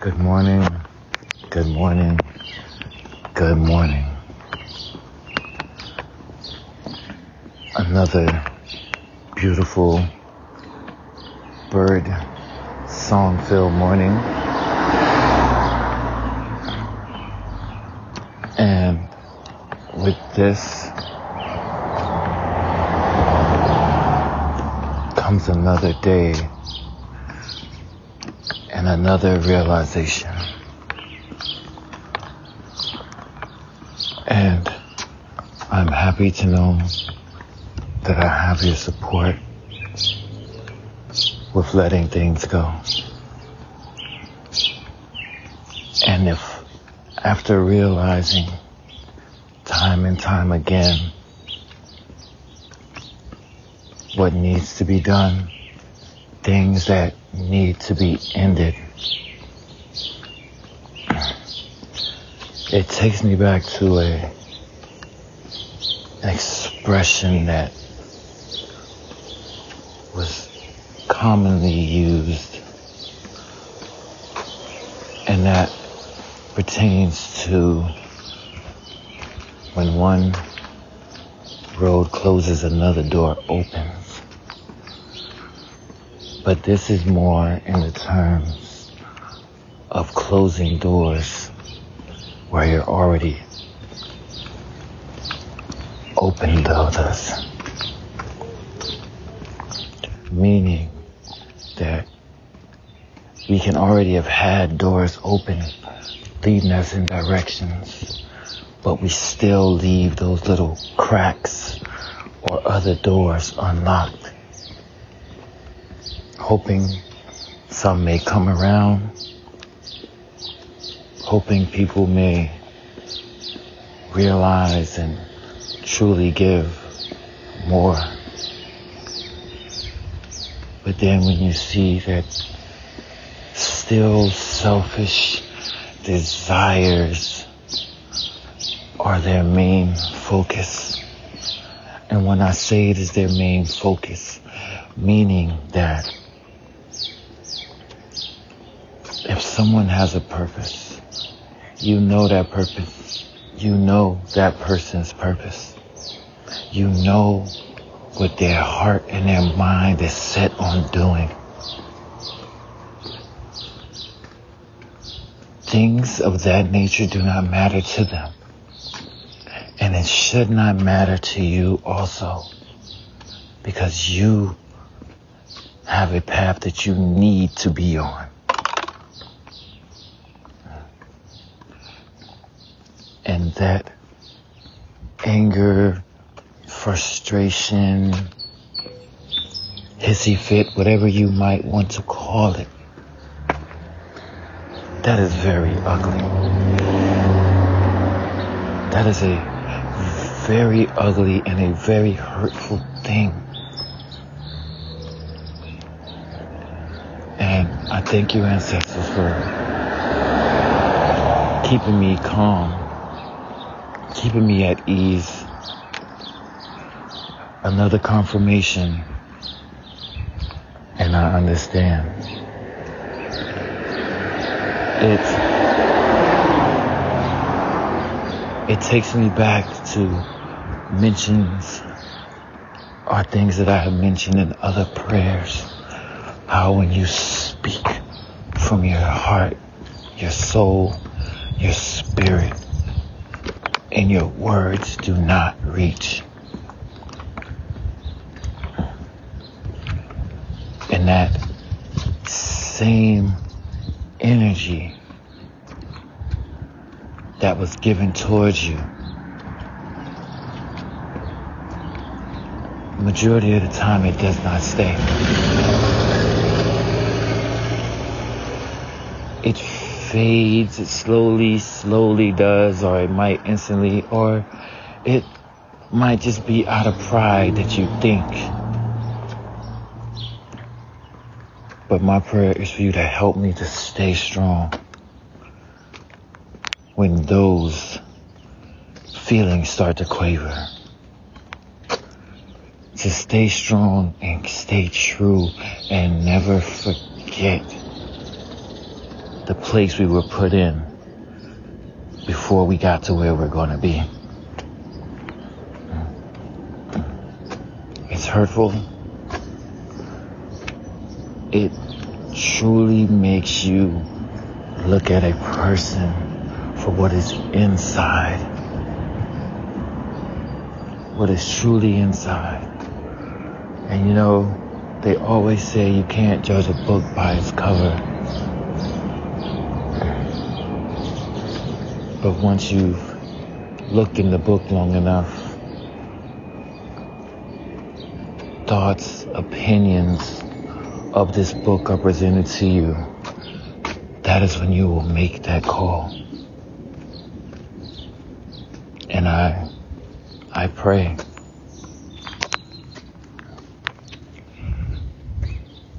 Good morning. Good morning. Good morning. Another beautiful bird song filled morning. And with this comes another day and another realization. And I'm happy to know that I have your support with letting things go. And if after realizing time and time again what needs to be done, things that need to be ended. It takes me back to a an expression that was commonly used and that pertains to when one road closes another door opens but this is more in the terms of closing doors where you're already opened others. Meaning that we can already have had doors open leading us in directions, but we still leave those little cracks or other doors unlocked hoping some may come around, hoping people may realize and truly give more. But then when you see that still selfish desires are their main focus, and when I say it is their main focus, meaning that if someone has a purpose, you know that purpose. You know that person's purpose. You know what their heart and their mind is set on doing. Things of that nature do not matter to them. And it should not matter to you also. Because you have a path that you need to be on. And that anger, frustration, hissy fit, whatever you might want to call it, that is very ugly. That is a very ugly and a very hurtful thing. And I thank you ancestors for keeping me calm keeping me at ease. Another confirmation, and I understand. It it takes me back to mentions or things that I have mentioned in other prayers. How when you speak from your heart, your soul, your spirit, and your words do not reach. And that same energy that was given towards you, majority of the time it does not stay. It fades, it slowly, slowly does, or it might instantly, or it might just be out of pride that you think. But my prayer is for you to help me to stay strong when those feelings start to quaver. To stay strong and stay true and never forget the place we were put in before we got to where we're going to be. It's hurtful. It truly makes you look at a person for what is inside. What is truly inside. And you know, they always say you can't judge a book by its cover. But once you've looked in the book long enough, thoughts, opinions of this book are presented to you, that is when you will make that call. And I, I pray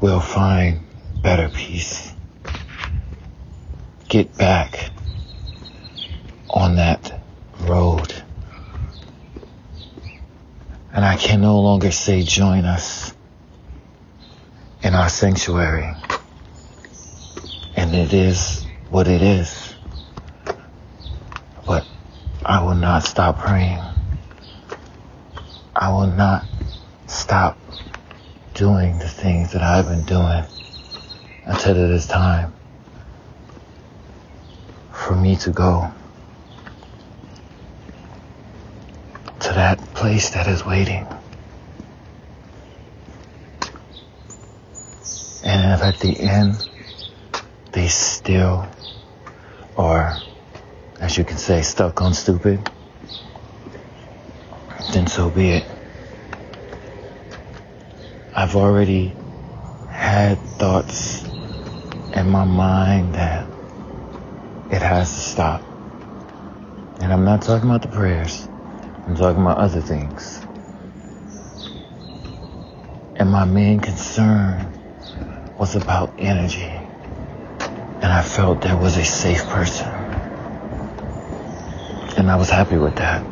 we'll find better peace. Get back on that road. And I can no longer say join us in our sanctuary. And it is what it is. But I will not stop praying. I will not stop doing the things that I've been doing until it is time for me to go that place that is waiting. And if at the end they still are, as you can say, stuck on stupid, then so be it. I've already had thoughts in my mind that it has to stop. And I'm not talking about the prayers. I'm talking about other things. And my main concern was about energy. And I felt there was a safe person. And I was happy with that.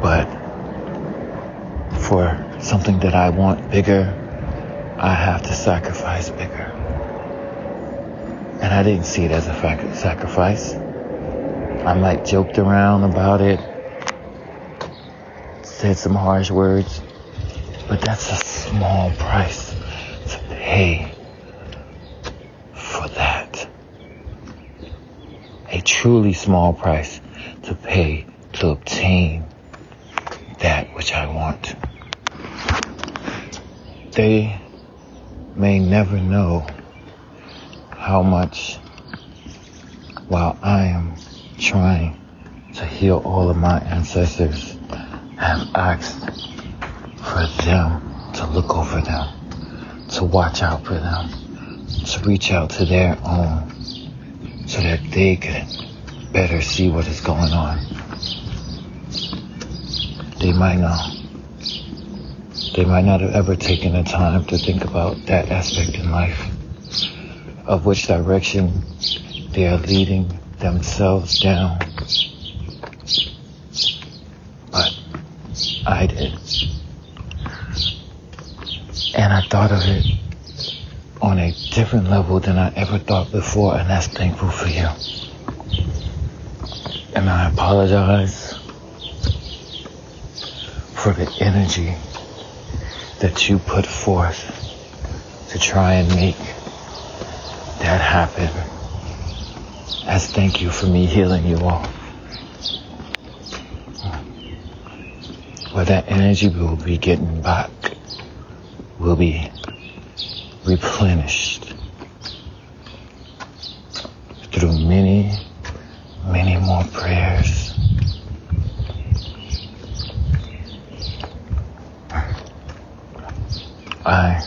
But for something that I want bigger, I have to sacrifice bigger. And I didn't see it as a sacrifice. I might joked around about it, said some harsh words, but that's a small price to pay for that. A truly small price to pay to obtain that which I want. They may never know how much while I am trying to heal all of my ancestors have asked for them to look over them, to watch out for them, to reach out to their own so that they can better see what is going on. They might not they might not have ever taken the time to think about that aspect in life, of which direction they are leading themselves down. But I did. And I thought of it on a different level than I ever thought before, and that's thankful for you. And I apologize for the energy that you put forth to try and make that happen. As thank you for me healing you all. Where that energy will be getting back will be replenished through many, many more prayers I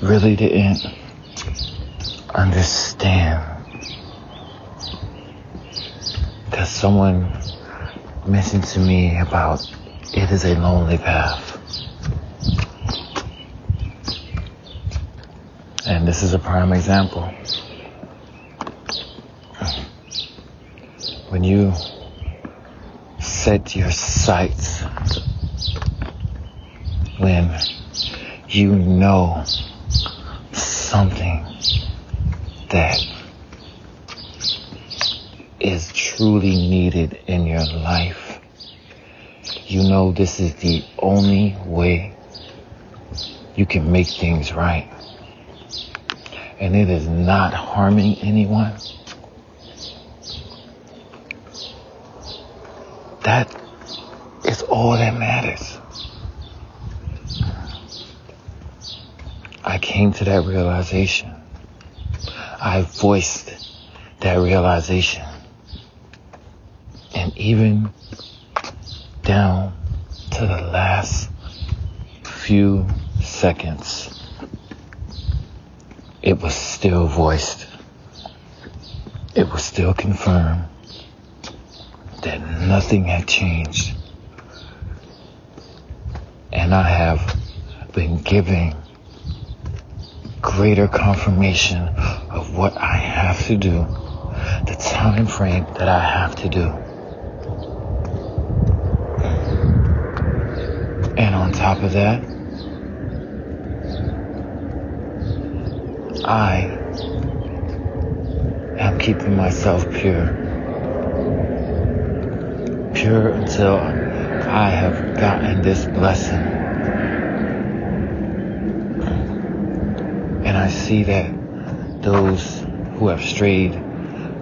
really didn't understand that someone mentioned to me about it is a lonely path. And this is a prime example. When you set your sights when you know something that is truly needed in your life, you know this is the only way you can make things right. And it is not harming anyone. That is all that matters. I came to that realization. I voiced that realization. And even down to the last few seconds, it was still voiced. It was still confirmed that nothing had changed. And I have been giving greater confirmation what I have to do, the time frame that I have to do. And on top of that, I am keeping myself pure. Pure until I have gotten this blessing. And I see that those who have strayed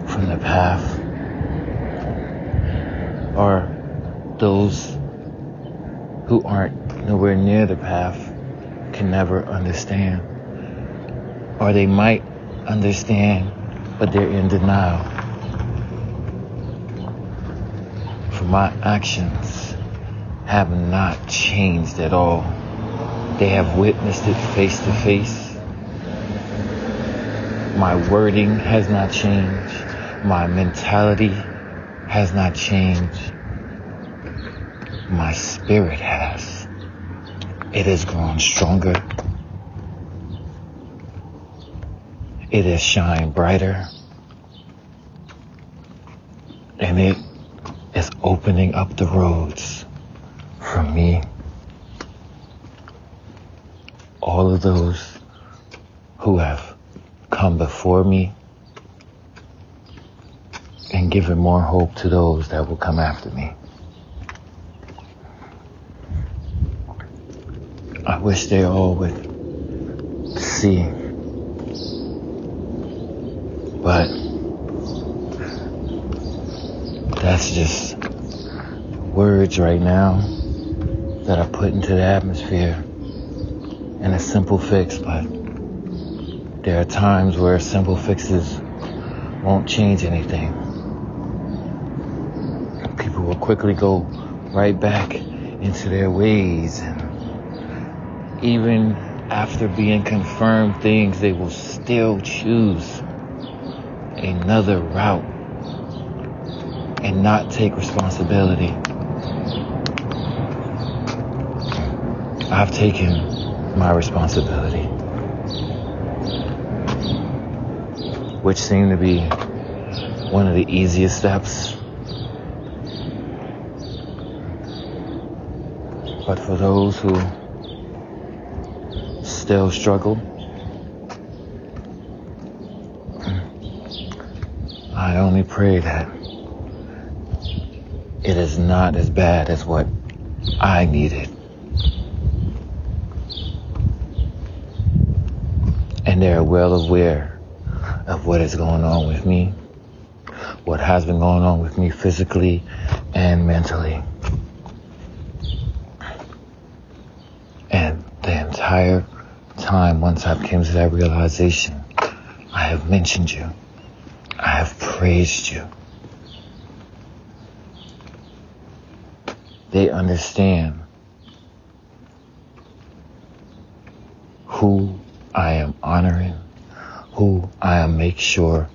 from the path or those who aren't nowhere near the path can never understand. Or they might understand, but they're in denial. For my actions have not changed at all. They have witnessed it face to face. My wording has not changed. My mentality has not changed. My spirit has. It has grown stronger. It has shined brighter. And it is opening up the roads for me. All of those who have come before me and given more hope to those that will come after me. I wish they all would see. But that's just words right now that I put into the atmosphere and a simple fix, but there are times where simple fixes won't change anything. People will quickly go right back into their ways and even after being confirmed things, they will still choose another route and not take responsibility. I've taken my responsibility, which seemed to be one of the easiest steps. But for those who still struggle. I only pray that it is not as bad as what I needed. And they're well aware of what is going on with me, what has been going on with me physically and mentally. And the entire time once I came to that realization, I have mentioned you. I have praised you. They understand who I am honoring, who I make sure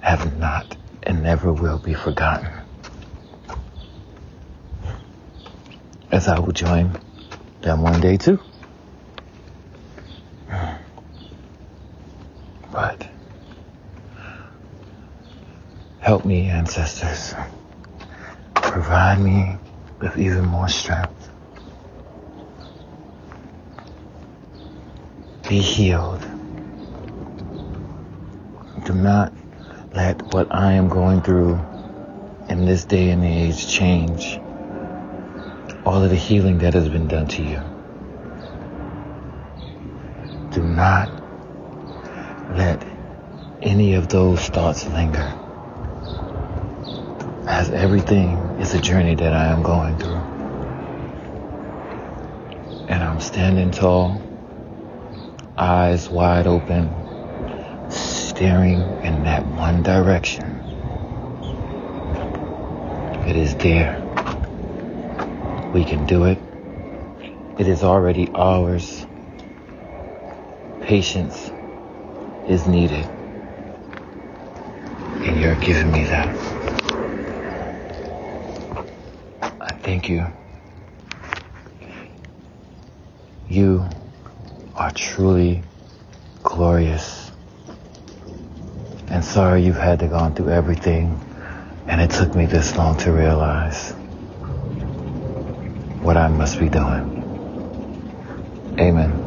have not and never will be forgotten. As I will join them one day too. But help me, ancestors. Provide me with even more strength. be healed. Not let what I am going through in this day and age change all of the healing that has been done to you. Do not let any of those thoughts linger. As everything is a journey that I am going through. And I'm standing tall, eyes wide open, staring in that one direction. It is there. We can do it. It is already ours. Patience is needed. And you're giving me that. I thank you. You are truly glorious. And sorry you've had to go through everything and it took me this long to realize what I must be doing. Amen.